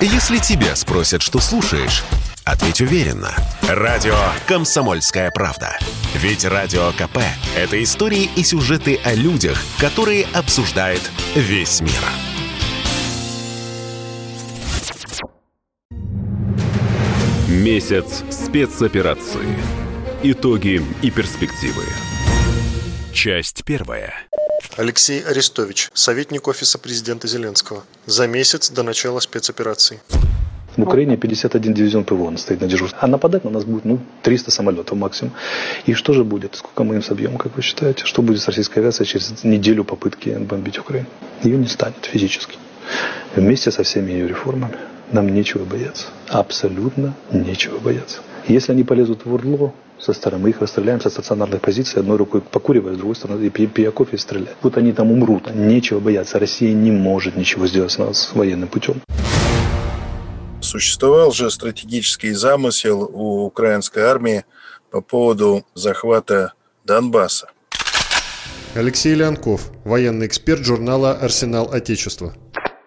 Если тебя спросят, что слушаешь, ответь уверенно. Радио «Комсомольская правда». Ведь Радио КП – это истории и сюжеты о людях, которые обсуждает весь мир. Месяц спецоперации. Итоги и перспективы. Часть первая. Алексей Арестович, советник Офиса президента Зеленского. За месяц до начала спецоперации. В Украине 51 дивизион ПВО стоит на дежурстве. А нападать на нас будет ну, 300 самолетов максимум. И что же будет? Сколько мы им собьем, как вы считаете? Что будет с российской авиацией через неделю попытки бомбить Украину? Ее не станет физически. Вместе со всеми ее реформами нам нечего бояться. Абсолютно нечего бояться. Если они полезут в Урдло, со стороны. Мы их расстреляем со стационарной позиции, одной рукой покуривая, с другой стороны, и пья кофе стреляя. Вот они там умрут, нечего бояться. Россия не может ничего сделать с нас военным путем. Существовал же стратегический замысел у украинской армии по поводу захвата Донбасса. Алексей Леонков, военный эксперт журнала «Арсенал Отечества».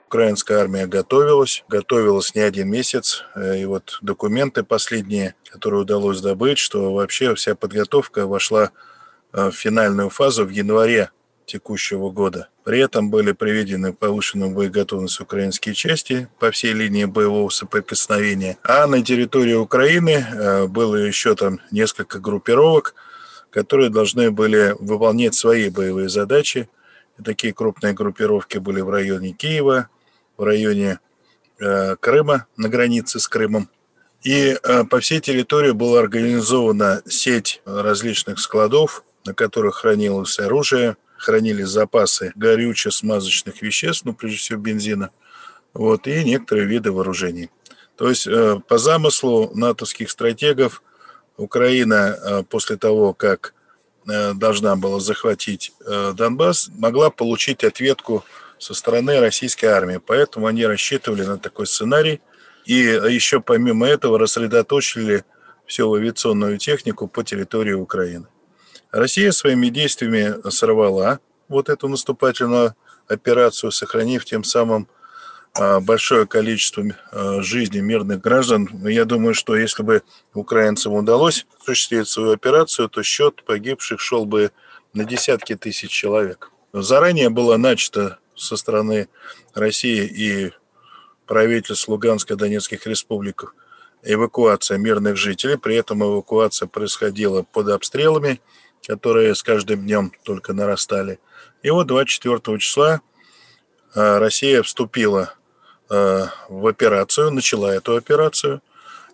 Украинская армия готовилась, готовилась не один месяц. И вот документы последние, которые удалось добыть, что вообще вся подготовка вошла в финальную фазу в январе текущего года. При этом были приведены повышенную боеготовность украинские части по всей линии боевого соприкосновения. А на территории Украины было еще там несколько группировок, которые должны были выполнять свои боевые задачи. Такие крупные группировки были в районе Киева, в районе э, Крыма, на границе с Крымом. И э, по всей территории была организована сеть различных складов, на которых хранилось оружие, хранились запасы горюче-смазочных веществ, ну, прежде всего бензина, вот, и некоторые виды вооружений. То есть э, по замыслу натовских стратегов Украина после того, как должна была захватить Донбасс, могла получить ответку со стороны российской армии. Поэтому они рассчитывали на такой сценарий. И еще помимо этого рассредоточили всю авиационную технику по территории Украины. Россия своими действиями сорвала вот эту наступательную операцию, сохранив тем самым а, большое количество а, жизней мирных граждан. Я думаю, что если бы украинцам удалось осуществить свою операцию, то счет погибших шел бы на десятки тысяч человек. Заранее было начато со стороны России и правительств Луганской и Донецких республик эвакуация мирных жителей. При этом эвакуация происходила под обстрелами, которые с каждым днем только нарастали. И вот 24 числа э, Россия вступила э, в операцию, начала эту операцию.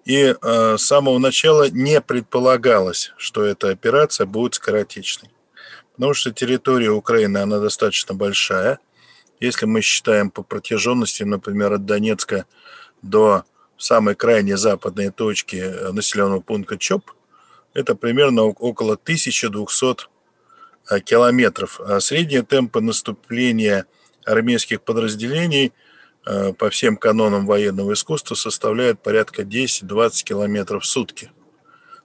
И э, с самого начала не предполагалось, что эта операция будет скоротечной. Потому что территория Украины, она достаточно большая – если мы считаем по протяженности, например, от Донецка до самой крайней западной точки э, населенного пункта ЧОП, это примерно около 1200 э, километров. А средние темпы наступления армейских подразделений э, по всем канонам военного искусства составляют порядка 10-20 километров в сутки.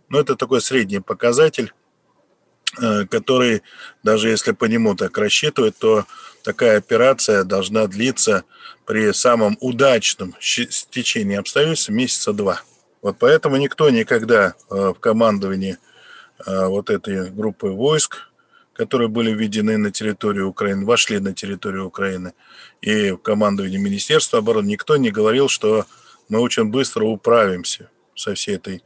Но это такой средний показатель, который, даже если по нему так рассчитывать, то такая операция должна длиться при самом удачном стечении обстоятельств месяца два. Вот поэтому никто никогда э, в командовании э, вот этой группы войск, которые были введены на территорию Украины, вошли на территорию Украины, и в командовании Министерства обороны, никто не говорил, что мы очень быстро управимся со всей этой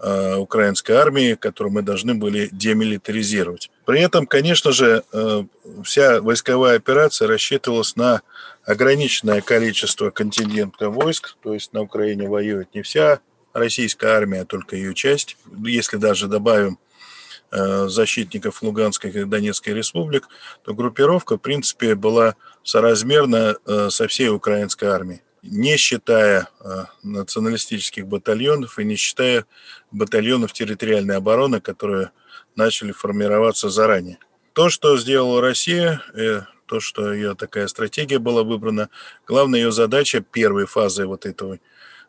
украинской армии, которую мы должны были демилитаризировать. При этом, конечно же, э, вся войсковая операция рассчитывалась на ограниченное количество контингента войск, то есть на Украине воюет не вся российская армия, а только ее часть. Если даже добавим э, защитников Луганской и Донецкой республик, то группировка, в принципе, была соразмерна со всей украинской армией не считая э, националистических батальонов и не считая батальонов территориальной обороны, которые начали формироваться заранее. То, что сделала Россия, э, то, что ее такая стратегия была выбрана, главная ее задача первой фазы вот этой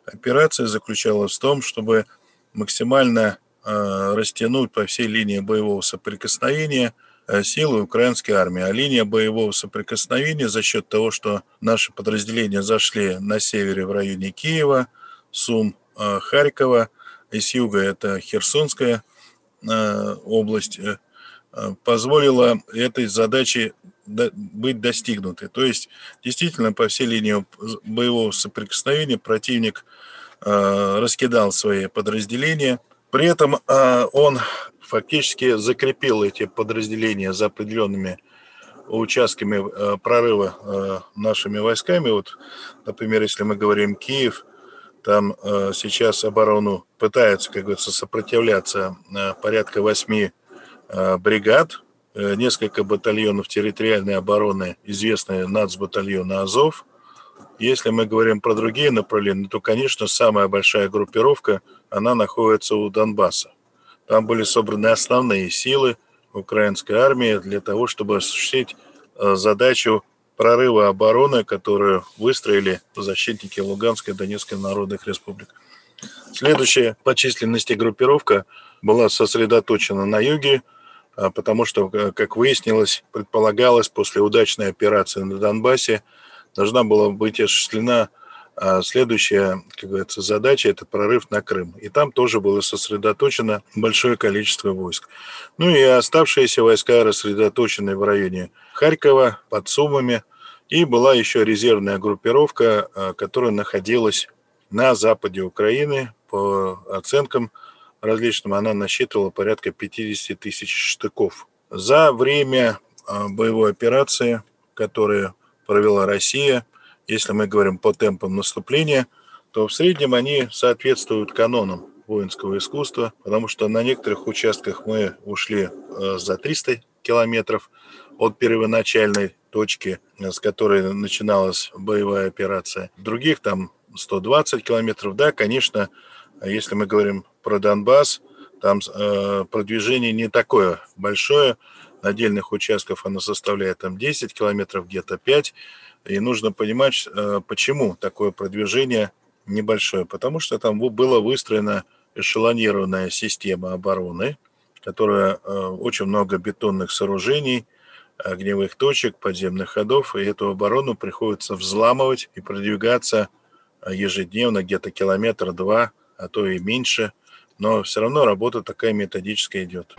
операции заключалась в том, чтобы максимально э, растянуть по всей линии боевого соприкосновения силы украинской армии. А линия боевого соприкосновения за счет того, что наши подразделения зашли на севере в районе Киева, Сум, Харькова, и с юга это Херсонская область, позволила этой задаче быть достигнутой. То есть, действительно, по всей линии боевого соприкосновения противник раскидал свои подразделения. При этом он фактически закрепил эти подразделения за определенными участками прорыва нашими войсками. Вот, например, если мы говорим Киев, там сейчас оборону пытаются, как говорится, сопротивляться порядка восьми бригад, несколько батальонов территориальной обороны, известные нацбатальоны Азов. Если мы говорим про другие направления, то, конечно, самая большая группировка, она находится у Донбасса. Там были собраны основные силы украинской армии для того, чтобы осуществить э, задачу прорыва обороны, которую выстроили защитники Луганской и Донецкой народных республик. Следующая по численности группировка была сосредоточена на юге, а, потому что, э, как выяснилось, предполагалось после удачной операции на Донбассе должна была быть осуществлена следующая, как говорится, задача – это прорыв на Крым. И там тоже было сосредоточено большое количество войск. Ну и оставшиеся войска рассредоточены в районе Харькова, под Сумами. И была еще резервная группировка, а, которая находилась на западе Украины. По оценкам различным, она насчитывала порядка 50 тысяч штыков. За время а, боевой операции, которую провела Россия, если мы говорим по темпам наступления, то в среднем они соответствуют канонам воинского искусства, потому что на некоторых участках мы ушли а, за 300 километров от первоначальной точки, с которой начиналась боевая операция. Других там 120 километров. Да, конечно, если мы говорим про Донбасс, там э, продвижение не такое большое. На отдельных участках оно составляет там 10 километров, где-то 5. И нужно понимать, э, почему такое продвижение небольшое. Потому что там была выстроена эшелонированная система обороны, которая э, очень много бетонных сооружений, огневых точек, подземных ходов, и эту оборону приходится взламывать и продвигаться э, ежедневно где-то километр-два, а то и меньше – но все равно работа такая методическая идет.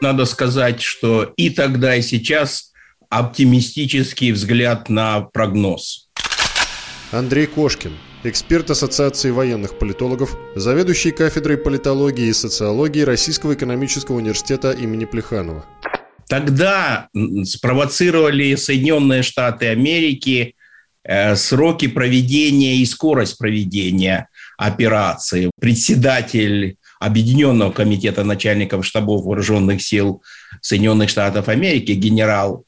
Надо сказать, что и тогда, и сейчас оптимистический взгляд на прогноз. Андрей Кошкин, эксперт Ассоциации военных политологов, заведующий кафедрой политологии и социологии Российского экономического университета имени Плеханова. Тогда спровоцировали Соединенные Штаты Америки Э, сроки проведения и скорость проведения операции. Председатель Объединенного комитета начальников штабов вооруженных сил Соединенных Штатов Америки генерал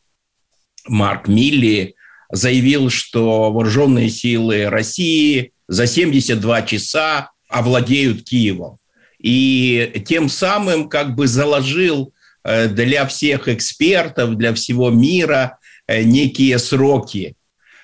Марк Милли заявил, что вооруженные силы России за 72 часа овладеют Киевом. И тем самым как бы заложил э, для всех экспертов, для всего мира э, некие сроки –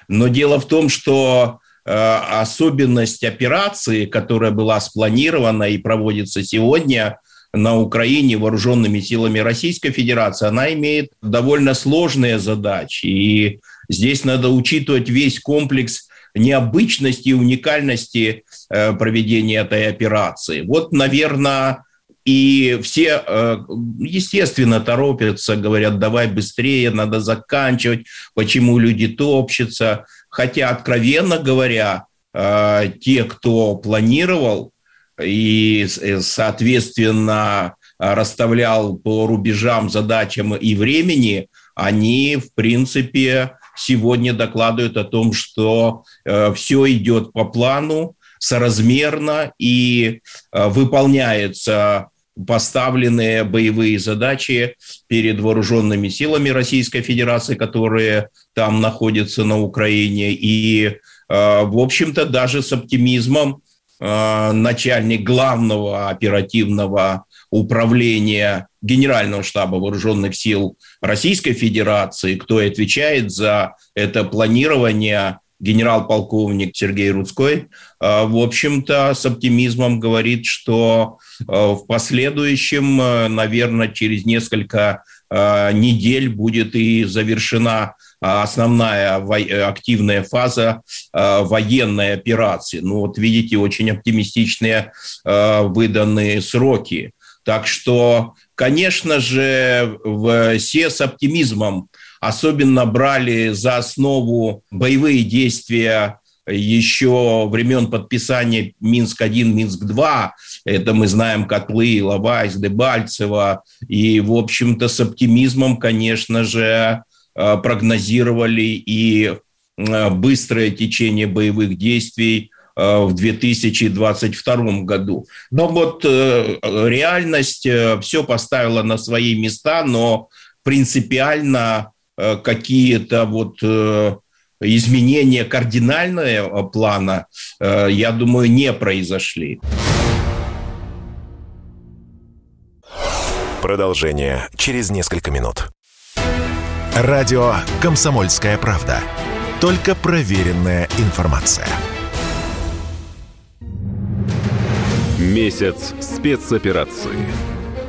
но дело в том, что особенность операции, которая была спланирована и проводится сегодня на Украине вооруженными силами Российской Федерации, она имеет довольно сложные задачи. И здесь надо учитывать весь комплекс необычности и уникальности э, проведения этой операции. Вот, наверное, и все, э, естественно, торопятся, говорят, давай быстрее, надо заканчивать, почему люди топчутся. Хотя, откровенно говоря, э, те, кто планировал и, э, соответственно, расставлял по рубежам задачам и времени, они, в принципе, сегодня докладывают о том, что все идет по плану, соразмерно и выполняется поставленные боевые задачи перед вооруженными силами Российской Федерации, которые там находятся на Украине. И, э, в общем-то, даже с оптимизмом э, начальник главного оперативного управления Генерального штаба вооруженных сил Российской Федерации, кто отвечает за это планирование генерал-полковник Сергей Рудской, в общем-то, с оптимизмом говорит, что в последующем, наверное, через несколько недель будет и завершена основная активная фаза военной операции. Ну вот видите, очень оптимистичные выданные сроки. Так что, конечно же, все с оптимизмом особенно брали за основу боевые действия еще времен подписания Минск-1, Минск-2. Это мы знаем котлы Лавайс, Дебальцева. И, в общем-то, с оптимизмом, конечно же, э, прогнозировали и э, быстрое течение боевых действий э, в 2022 году. Но вот реальность все поставила на свои места, но принципиально какие-то вот э, изменения кардинального плана, э, я думаю, не произошли. Продолжение через несколько минут. Радио «Комсомольская правда». Только проверенная информация. Месяц спецоперации.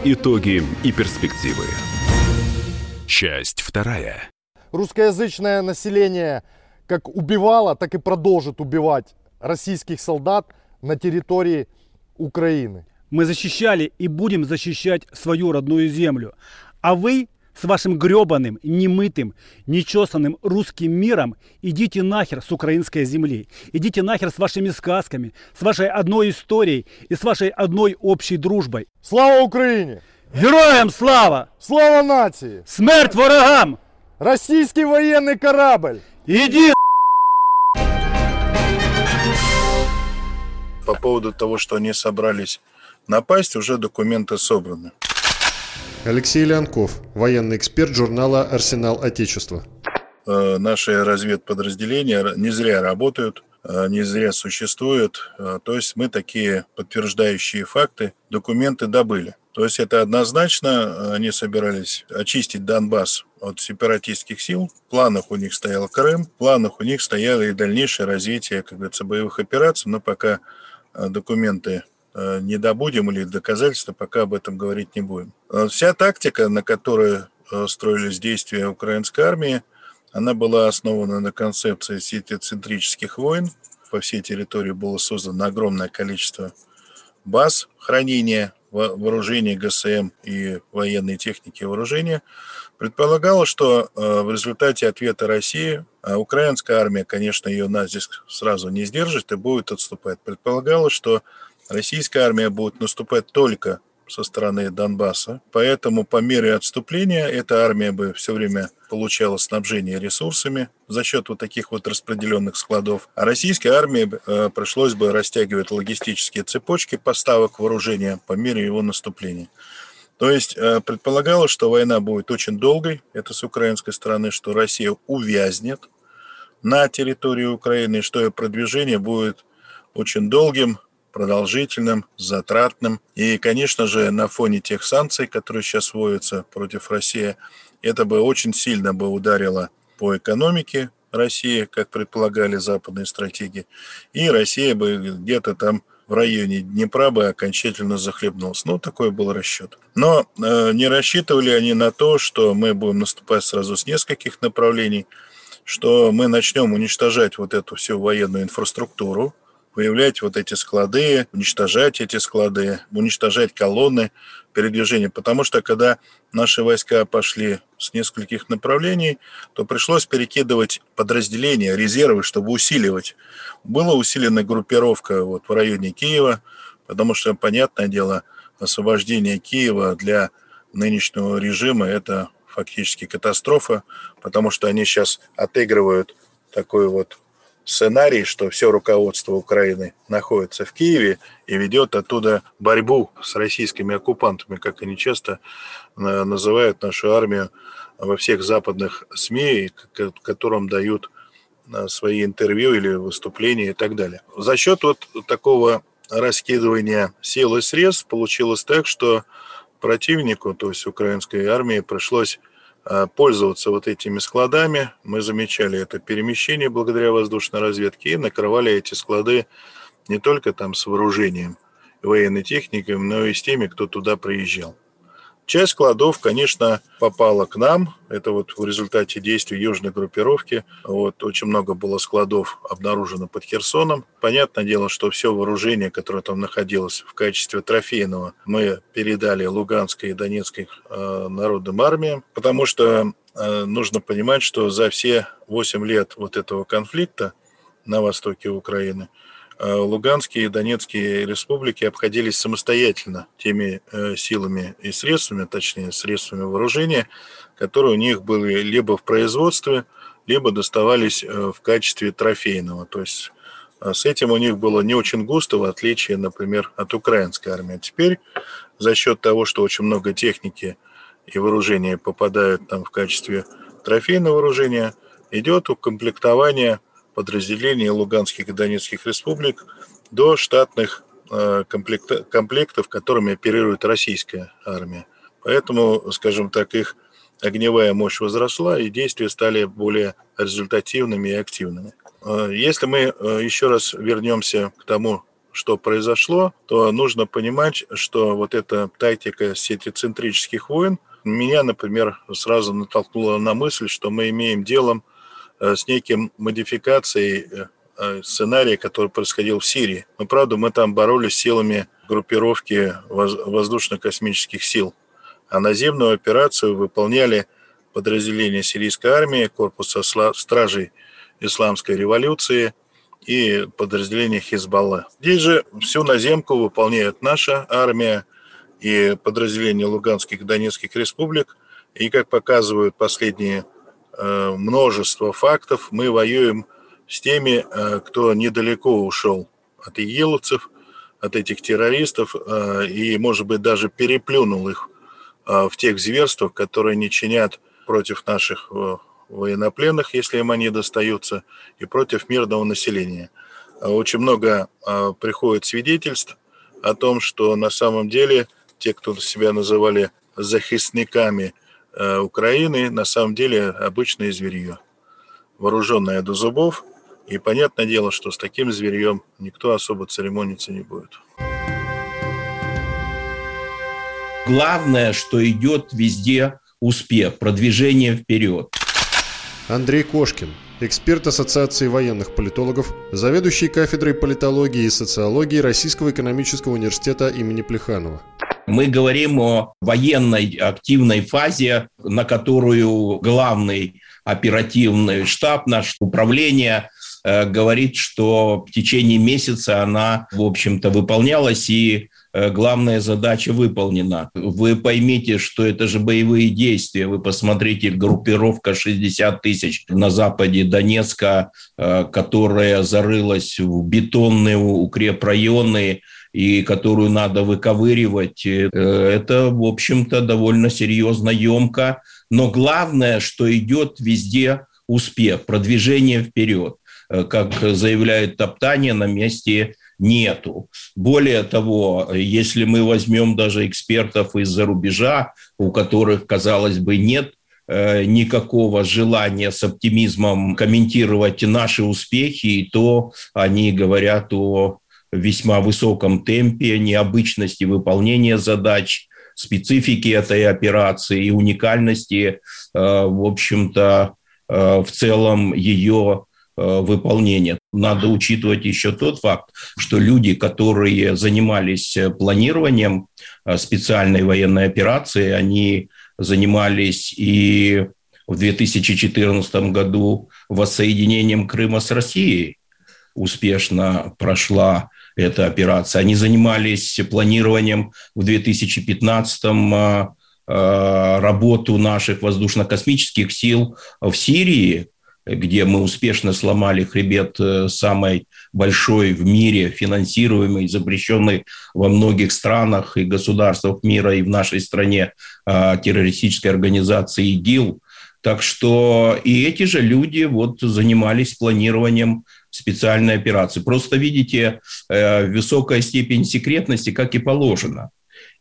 Итоги и перспективы. Часть вторая. Русскоязычное население как убивало, так и продолжит убивать российских солдат на территории Украины. Мы защищали и будем защищать свою родную землю. А вы с вашим гребаным, немытым, нечесанным русским миром идите нахер с украинской земли. Идите нахер с вашими сказками, с вашей одной историей и с вашей одной общей дружбой. Слава Украине! Героям слава! Слава нации! Смерть ворогам! Российский военный корабль! Иди! По поводу того, что они собрались напасть, уже документы собраны. Алексей Леонков, военный эксперт журнала «Арсенал Отечества». Э, наши разведподразделения не зря работают, не зря существуют. Э, то есть мы такие подтверждающие факты, документы добыли. То есть это однозначно, они собирались очистить Донбасс от сепаратистских сил. В планах у них стоял Крым, в планах у них стояло и дальнейшее развитие, как говорится, боевых операций, но пока э, документы э, не добудем или доказательства, пока об этом говорить не будем. Э, вся тактика, на которой строились действия украинской армии, она была основана на концепции сетицентрических войн. По всей территории было создано огромное количество баз хранения вооружения ГСМ и военной техники вооружения, предполагало, что э, в результате ответа России а украинская армия, конечно, ее натиск сразу не сдержит и будет отступать. Предполагалось, что российская армия будет наступать только со стороны Донбасса. Поэтому по мере отступления эта армия бы все время получала снабжение ресурсами за счет вот таких вот распределенных складов. А российской армии э, пришлось бы растягивать логистические цепочки поставок вооружения по мере его наступления. То есть э, предполагалось, что война будет очень долгой, это с украинской стороны, что Россия увязнет на территории Украины, что ее продвижение будет очень долгим, продолжительным, затратным. И, конечно же, на фоне тех санкций, которые сейчас вводятся против России, это бы очень сильно бы ударило по экономике России, как предполагали западные стратегии, и Россия бы где-то там в районе Днепра бы окончательно захлебнулась. Ну, такой был расчет. Но э, не рассчитывали они на то, что мы будем наступать сразу с нескольких направлений, что мы начнем уничтожать вот эту всю военную инфраструктуру, выявлять вот эти склады, уничтожать эти склады, уничтожать колонны передвижения. Потому что когда наши войска пошли с нескольких направлений, то пришлось перекидывать подразделения, резервы, чтобы усиливать. Была усилена группировка вот в районе Киева, потому что, понятное дело, освобождение Киева для нынешнего режима – это фактически катастрофа, потому что они сейчас отыгрывают такой вот сценарий, что все руководство Украины находится в Киеве и ведет оттуда борьбу с российскими оккупантами, как они часто э, называют нашу армию во всех западных СМИ, которым дают э, свои интервью или выступления и так далее. За счет вот такого раскидывания сил и средств получилось так, что противнику, то есть украинской армии, пришлось пользоваться вот этими складами. Мы замечали это перемещение благодаря воздушной разведке и накрывали эти склады не только там с вооружением, военной техникой, но и с теми, кто туда приезжал. Часть складов, конечно, попала к нам. Это вот в результате действий южной группировки. Вот очень много было складов обнаружено под Херсоном. Понятное дело, что все вооружение, которое там находилось в качестве трофейного, мы передали Луганской и Донецкой э, народным армиям, потому что э, нужно понимать, что за все 8 лет вот этого конфликта на востоке Украины – Луганские и Донецкие республики обходились самостоятельно теми э, силами и средствами, точнее, средствами вооружения, которые у них были либо в производстве, либо доставались э, в качестве трофейного. То есть с этим у них было не очень густо, в отличие, например, от украинской армии. А теперь за счет того, что очень много техники и вооружения попадают там в качестве трофейного вооружения, идет укомплектование подразделений Луганских и Донецких республик до штатных э, комплектов, которыми оперирует российская армия. Поэтому, скажем так, их огневая мощь возросла, и действия стали более результативными и активными. Э, если мы э, еще раз вернемся к тому, что произошло, то нужно понимать, что вот эта тактика сетицентрических войн меня, например, сразу натолкнула на мысль, что мы имеем делом с неким модификацией э, э, сценария, который происходил в Сирии. Но, правда, мы там боролись силами группировки воздушно-космических сил. А наземную операцию выполняли подразделения сирийской армии, корпуса стражей исламской революции и подразделения Хизбалла. Здесь же всю наземку выполняет наша армия и подразделения Луганских и Донецких республик. И, как показывают последние Э, множество фактов. Мы воюем с теми, э, кто недалеко ушел от игиловцев, от этих террористов, э, и, может быть, даже переплюнул их в тех зверствах, которые не чинят против наших военнопленных, если им они достаются, и против мирного населения. Очень много приходит свидетельств о том, что на самом деле те, кто себя называли захисниками Э, Украины на самом деле обычное зверье, вооруженное до зубов, и понятное дело, что с таким зверьем никто особо церемониться не будет. Главное, что идет везде успех, продвижение вперед. Андрей Кошкин, эксперт Ассоциации военных политологов, заведующий кафедрой политологии и социологии Российского экономического университета имени Плеханова. Мы говорим о военной активной фазе, на которую главный оперативный штаб, наше управление э, говорит, что в течение месяца она, в общем-то, выполнялась и э, главная задача выполнена. Вы поймите, что это же боевые действия. Вы посмотрите, группировка 60 тысяч на западе Донецка, э, которая зарылась в бетонные укрепрайоны, и которую надо выковыривать, э, это, в общем-то, довольно серьезно, емко. Но главное, что идет везде успех, продвижение вперед. Э, как заявляет Топтание, на месте нету. Более того, если мы возьмем даже экспертов из-за рубежа, у которых, казалось бы, нет э, никакого желания с оптимизмом комментировать наши успехи, то они говорят о весьма высоком темпе, необычности выполнения задач, специфики этой операции и уникальности, э, в общем-то, э, в целом ее э, выполнения. Надо учитывать еще тот факт, что люди, которые занимались планированием специальной военной операции, они занимались и в 2014 году воссоединением Крыма с Россией. Успешно прошла эта операция. Они занимались планированием в 2015 а, а, работу наших воздушно-космических сил в Сирии, где мы успешно сломали хребет э, самой большой в мире, финансируемой, запрещенной во многих странах и государствах мира и в нашей стране а, террористической организации ИГИЛ. Так что и эти же люди вот занимались планированием специальной операции. Просто видите э, высокая степень секретности, как и положено.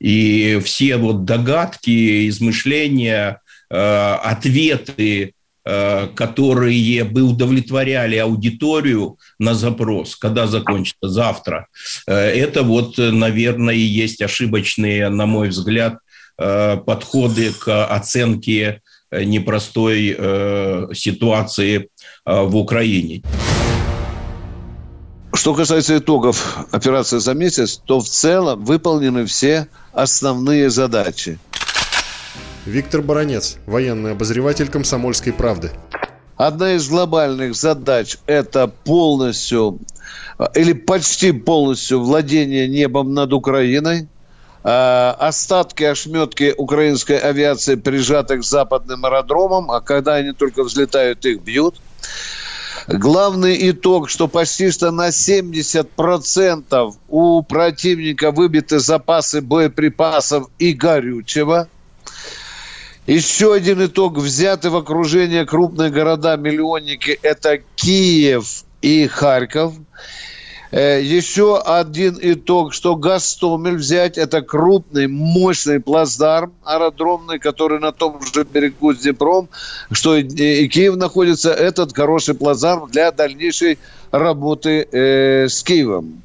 И все вот догадки, измышления, ответы которые бы удовлетворяли аудиторию на запрос, когда закончится завтра. Это вот, наверное, и есть ошибочные, на мой взгляд, подходы к оценке непростой ситуации в Украине. Что касается итогов операции за месяц, то в целом выполнены все основные задачи. Виктор Баранец, военный обозреватель «Комсомольской правды». Одна из глобальных задач – это полностью или почти полностью владение небом над Украиной. А, остатки, ошметки украинской авиации прижаты к западным аэродромам, а когда они только взлетают, их бьют. Главный итог, что почти что на 70% у противника выбиты запасы боеприпасов и горючего. Еще один итог. Взяты в окружение крупные города-миллионники. Это Киев и Харьков. Э, еще один итог, что Гастомель взять, это крупный, мощный плацдарм аэродромный, который на том же берегу с Днепром, что и Киев находится, этот хороший плацдарм для дальнейшей работы э, с Киевом.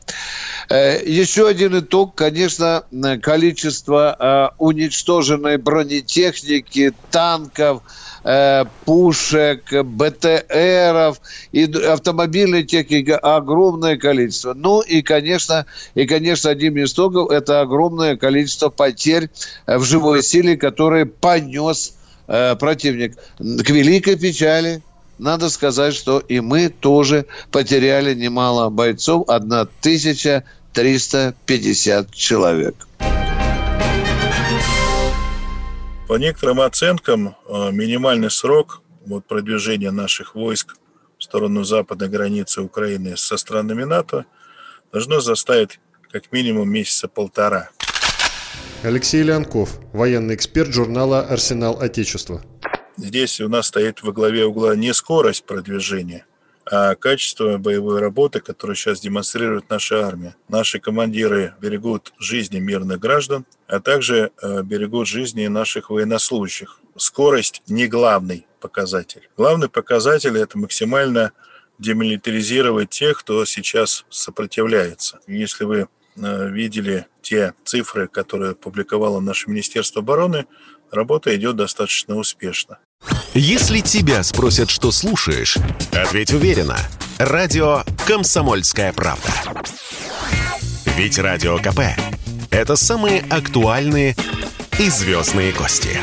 Э, еще один итог, конечно, количество э, уничтоженной бронетехники, танков – Э, пушек, БТРов и автомобильной техники огромное количество. Ну и, конечно, и, конечно, одним из итогов это огромное количество потерь э, в живой силе, которые понес э, противник. К великой печали надо сказать, что и мы тоже потеряли немало бойцов, 1350 человек. По некоторым оценкам, э, минимальный срок вот, продвижения наших войск в сторону западной границы Украины со странами НАТО должно заставить как минимум месяца полтора. Алексей Леонков, военный эксперт журнала «Арсенал Отечества». Здесь у нас стоит во главе угла не скорость продвижения – качество боевой работы, которую сейчас демонстрирует наша армия. Наши командиры берегут жизни мирных граждан, а также э, берегут жизни наших военнослужащих. Скорость не главный показатель. Главный показатель – это максимально демилитаризировать тех, кто сейчас сопротивляется. Если вы э, видели те цифры, которые публиковало наше Министерство обороны, работа идет достаточно успешно. Если тебя спросят, что слушаешь, ответь уверенно. Радио «Комсомольская правда». Ведь Радио КП – это самые актуальные и звездные гости.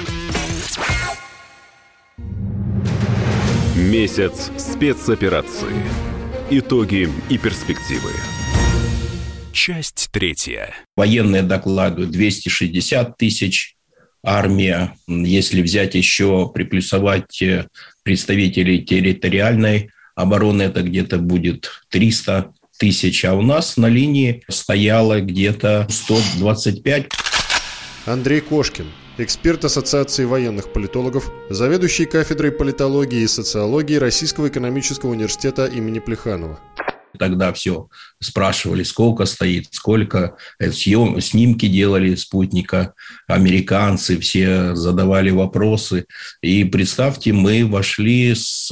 Месяц спецоперации. Итоги и перспективы. Часть третья. Военные докладывают 260 тысяч армия, если взять еще, приплюсовать э, представителей территориальной обороны, это где-то будет 300 тысяч, а у нас на линии стояло где-то 125. Андрей Кошкин, эксперт Ассоциации военных политологов, заведующий кафедрой политологии и социологии Российского экономического университета имени Плеханова. Тогда все спрашивали, сколько стоит, сколько. Э, съем, снимки делали спутника, американцы, все задавали вопросы. И представьте, мы вошли с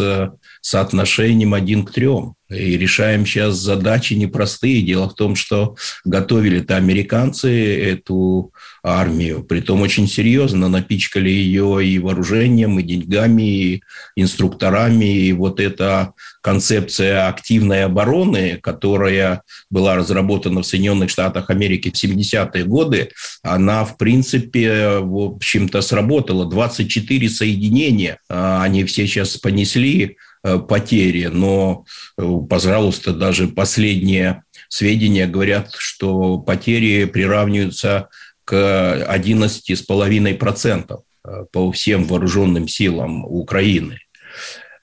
соотношением один к трем. И решаем сейчас задачи непростые. Дело в том, что готовили-то американцы эту армию, притом очень серьезно, напичкали ее и вооружением, и деньгами, и инструкторами. И вот эта концепция активной обороны, которая была разработана в Соединенных Штатах Америки в 70-е годы, она, в принципе, в общем-то, сработала. 24 соединения, а, они все сейчас понесли потери, но, э, пожалуйста, даже последние сведения говорят, что потери приравниваются к 11,5% э, по всем вооруженным силам Украины.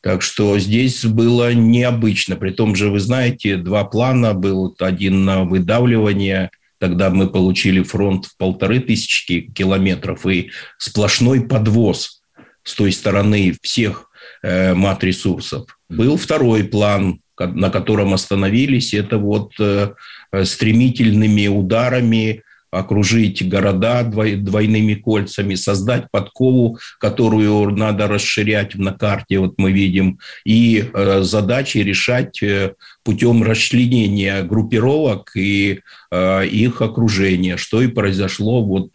Так что здесь было необычно. При том же, вы знаете, два плана. Был один на выдавливание, тогда мы получили фронт в полторы тысячи километров и сплошной подвоз с той стороны всех Э, мат ресурсов. Был второй план, на котором остановились, это вот э, стремительными ударами окружить города двойными кольцами, создать подкову, которую надо расширять на карте, вот мы видим, и э, задачи решать э, путем расчленения группировок и э, их окружения, что и произошло вот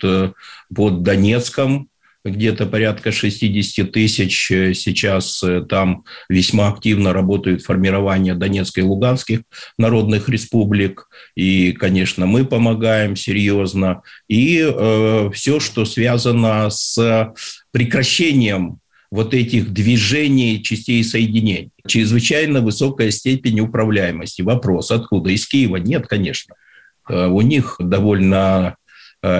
под Донецком, где-то порядка 60 тысяч э, сейчас э, там весьма активно работают формирование Донецкой и Луганских народных республик. И, конечно, мы помогаем серьезно. И э, все, что связано с прекращением вот этих движений частей соединений. Чрезвычайно высокая степень управляемости. Вопрос, откуда? Из Киева? Нет, конечно. Э, у них довольно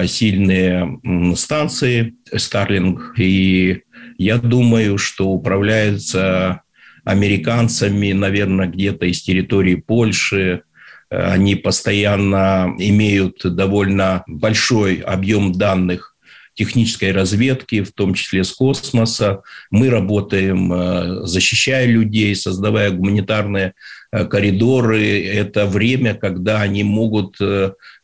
сильные станции Starlink, и я думаю, что управляются американцами, наверное, где-то из территории Польши. Э, они постоянно имеют довольно большой объем данных технической разведки, в том числе с космоса. Мы работаем, э, защищая людей, создавая гуманитарные коридоры. Это время, когда они могут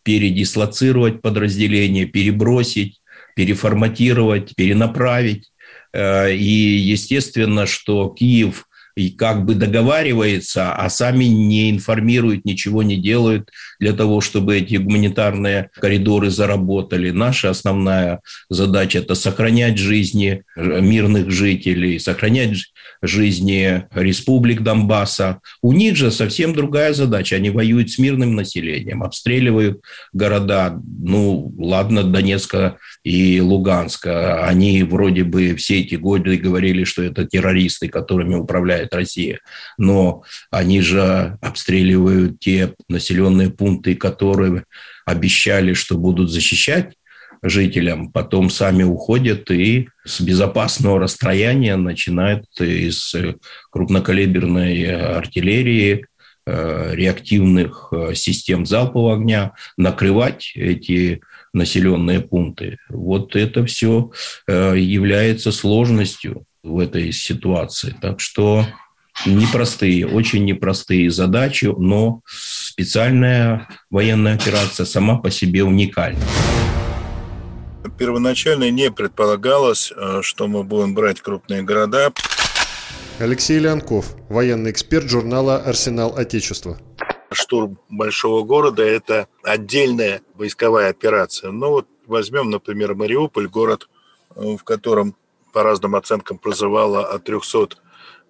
передислоцировать подразделения, перебросить, переформатировать, перенаправить. Э, и естественно, что Киев и как бы договаривается, а сами не информируют, ничего не делают для того, чтобы эти гуманитарные коридоры заработали. Наша основная задача – это сохранять жизни мирных жителей, сохранять жизни республик Донбасса. У них же совсем другая задача. Они воюют с мирным населением, обстреливают города. Ну, ладно, Донецка и Луганска. Они вроде бы все эти годы говорили, что это террористы, которыми управляет Россия. Но они же обстреливают те населенные пункты, которые обещали, что будут защищать жителям, потом сами уходят и с безопасного расстояния начинают из крупнокалиберной артиллерии, э, реактивных э, систем залпового огня накрывать эти населенные пункты. Вот это все э, является сложностью в этой ситуации. Так что непростые, очень непростые задачи, но специальная военная операция сама по себе уникальна первоначально не предполагалось, э, что мы будем брать крупные города. Алексей Леонков, военный эксперт журнала «Арсенал Отечества». Штурм большого города – это отдельная войсковая операция. Ну вот возьмем, например, Мариуполь, город, э, в котором по разным оценкам прозывало от 300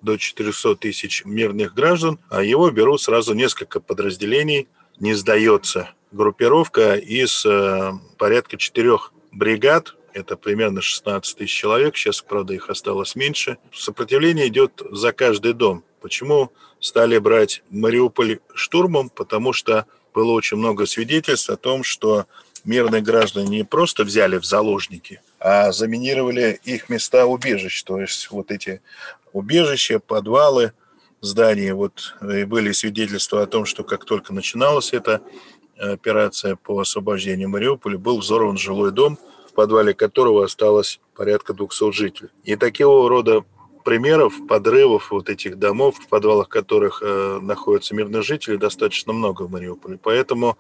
до 400 тысяч мирных граждан, а его берут сразу несколько подразделений, не сдается группировка из э, порядка четырех бригад, это примерно 16 тысяч человек, сейчас, правда, их осталось меньше. Сопротивление идет за каждый дом. Почему стали брать Мариуполь штурмом? Потому что было очень много свидетельств о том, что мирные граждане не просто взяли в заложники, а заминировали их места убежищ. То есть вот эти убежища, подвалы, здания. Вот и были свидетельства о том, что как только начиналась эта операция по освобождению Мариуполя, был взорван жилой дом, в подвале которого осталось порядка 200 жителей. И такого рода примеров подрывов вот этих домов, в подвалах которых э, находятся мирные жители, достаточно много в Мариуполе. Поэтому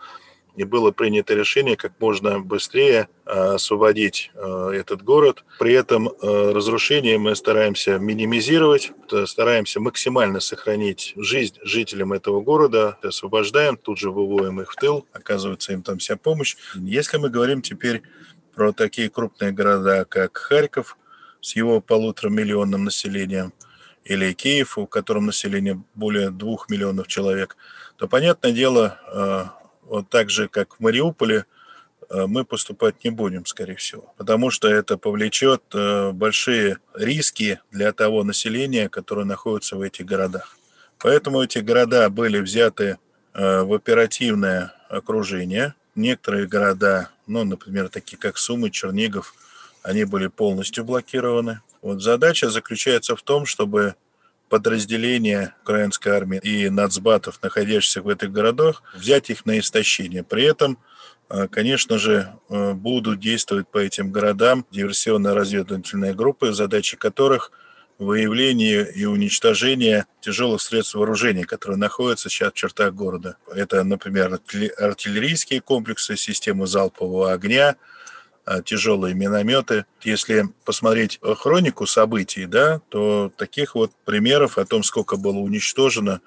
и было принято решение как можно быстрее э, освободить э, этот город. При этом э, разрушения мы стараемся минимизировать, стараемся максимально сохранить жизнь жителям этого города, освобождаем, тут же выводим их в тыл, оказывается им там вся помощь. Если мы говорим теперь про такие крупные города, как Харьков с его полутора миллионным населением, или Киев, у котором население более двух миллионов человек, то, понятное дело, вот так же, как в Мариуполе, э, мы поступать не будем, скорее всего, потому что это повлечет э, большие риски для того населения, которое находится в этих городах. Поэтому эти города были взяты э, в оперативное окружение. Некоторые города, ну, например, такие как Сумы, Чернигов, они были полностью блокированы. Вот задача заключается в том, чтобы подразделения украинской армии и нацбатов, находящихся в этих городах, взять их на истощение. При этом, э, конечно же, э, будут действовать по этим городам диверсионно-разведывательные группы, задачи которых выявления и уничтожения тяжелых средств вооружения, которые находятся сейчас в чертах города. Это, например, артиллерийские комплексы, системы залпового огня, тяжелые минометы. Если посмотреть хронику событий, да, то таких вот примеров о том, сколько было уничтожено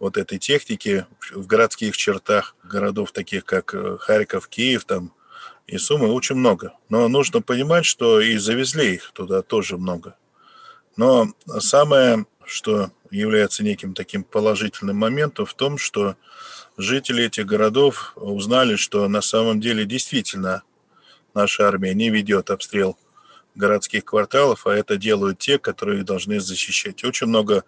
вот этой техники в городских чертах городов, таких как э, Харьков, Киев, там, и Сумы, очень много. Но нужно понимать, что и завезли их туда тоже много. Но самое, что является неким таким положительным моментом в том, что жители этих городов узнали, что на самом деле действительно наша армия не ведет обстрел городских кварталов, а это делают те, которые должны защищать. Очень много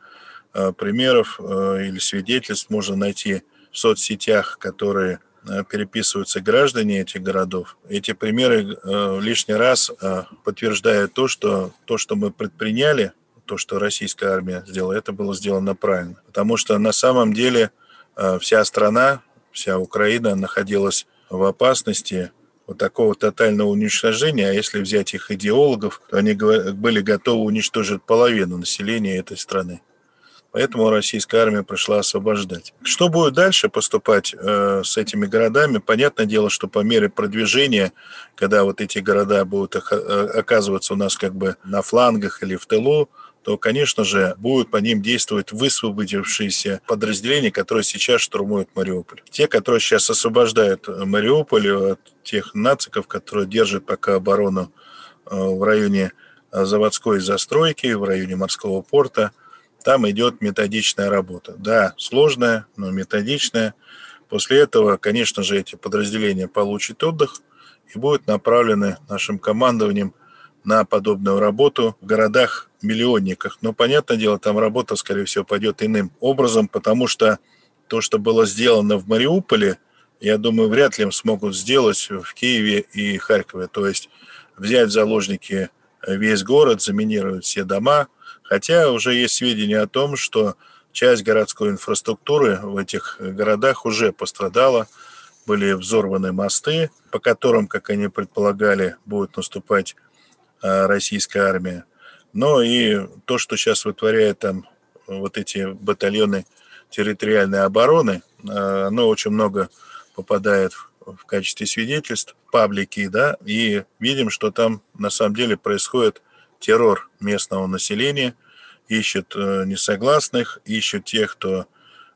э, примеров э, или свидетельств можно найти в соцсетях, которые э, переписываются граждане этих городов. Эти примеры э, лишний раз э, подтверждают то, что то, что мы предприняли, то, что российская армия сделала, это было сделано правильно. Потому что на самом деле э, вся страна, вся Украина находилась в опасности вот такого тотального уничтожения, а если взять их идеологов, то они были готовы уничтожить половину населения этой страны. Поэтому российская армия пришла освобождать. Что будет дальше поступать э, с этими городами? Понятное дело, что по мере продвижения, когда вот эти города будут э, оказываться у нас как бы на флангах или в тылу, то, конечно же, будут по ним действовать высвободившиеся подразделения, которые сейчас штурмуют Мариуполь. Те, которые сейчас освобождают Мариуполь от тех нациков, которые держат пока оборону э, в районе э, заводской застройки, в районе морского порта, там идет методичная работа. Да, сложная, но методичная. После этого, конечно же, эти подразделения получат отдых и будут направлены нашим командованием на подобную работу в городах миллионниках. Но, понятное дело, там работа, скорее всего, пойдет иным образом, потому что то, что было сделано в Мариуполе, я думаю, вряд ли им смогут сделать в Киеве и Харькове. То есть взять в заложники весь город, заминировать все дома. Хотя уже есть сведения о том, что часть городской инфраструктуры в этих городах уже пострадала. Были взорваны мосты, по которым, как они предполагали, будет наступать а, российская армия. Но и то, что сейчас вытворяет там вот эти батальоны территориальной обороны, а, оно очень много попадает в качестве свидетельств паблики, да, и видим, что там на самом деле происходит террор местного населения, ищут э, несогласных, ищут тех, кто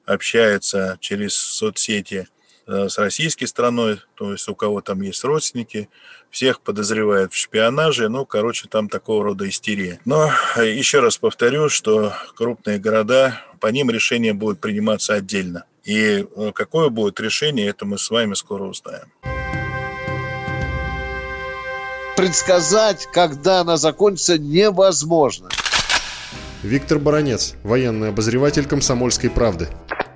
общается через соцсети Э, с российской страной, то есть у кого там есть родственники, всех подозревают в шпионаже, ну, короче, там такого рода истерия. Но э, еще раз повторю, что крупные города, по ним решение будет приниматься отдельно. И э, какое будет решение, это мы с вами скоро узнаем. Предсказать, когда она закончится, невозможно. Виктор Баранец, военный обозреватель «Комсомольской правды»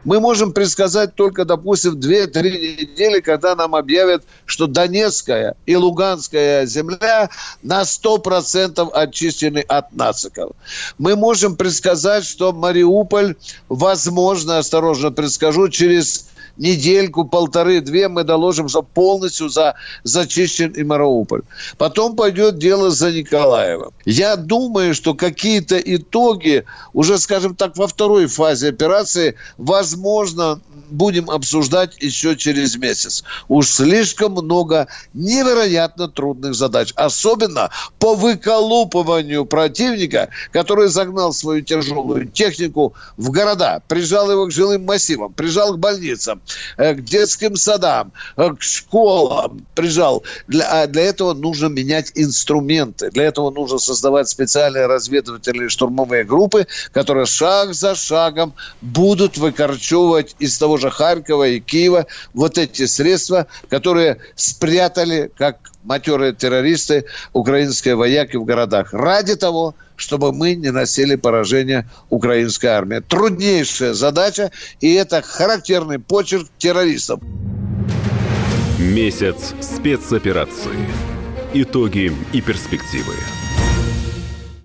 мы можем предсказать только, допустим, 2-3 недели, когда нам объявят, что Донецкая и Луганская земля на 100% очищены от нациков. Мы можем предсказать, что Мариуполь, возможно, осторожно предскажу, через недельку, полторы-две мы доложим, что полностью за, зачищен и Мариуполь. Потом пойдет дело за Николаевым. Я думаю, что какие-то итоги уже, скажем так, во второй фазе операции, возможно, будем обсуждать еще через месяц. Уж слишком много невероятно трудных задач. Особенно по выколупыванию противника, который загнал свою тяжелую технику в города, прижал его к жилым массивам, прижал к больницам, э, к детским садам, э, к школам, прижал. Для, а для этого нужно менять инструменты. Для этого нужно создавать специальные разведывательные штурмовые группы, которые шаг за шагом будут выкорчевывать из того же Харькова и Киева вот эти средства, которые спрятали, как матерые террористы, украинские вояки в городах. Ради того, чтобы мы не носили поражение украинской армии. Труднейшая задача, и это характерный почерк террористов. Месяц спецоперации. Итоги и перспективы.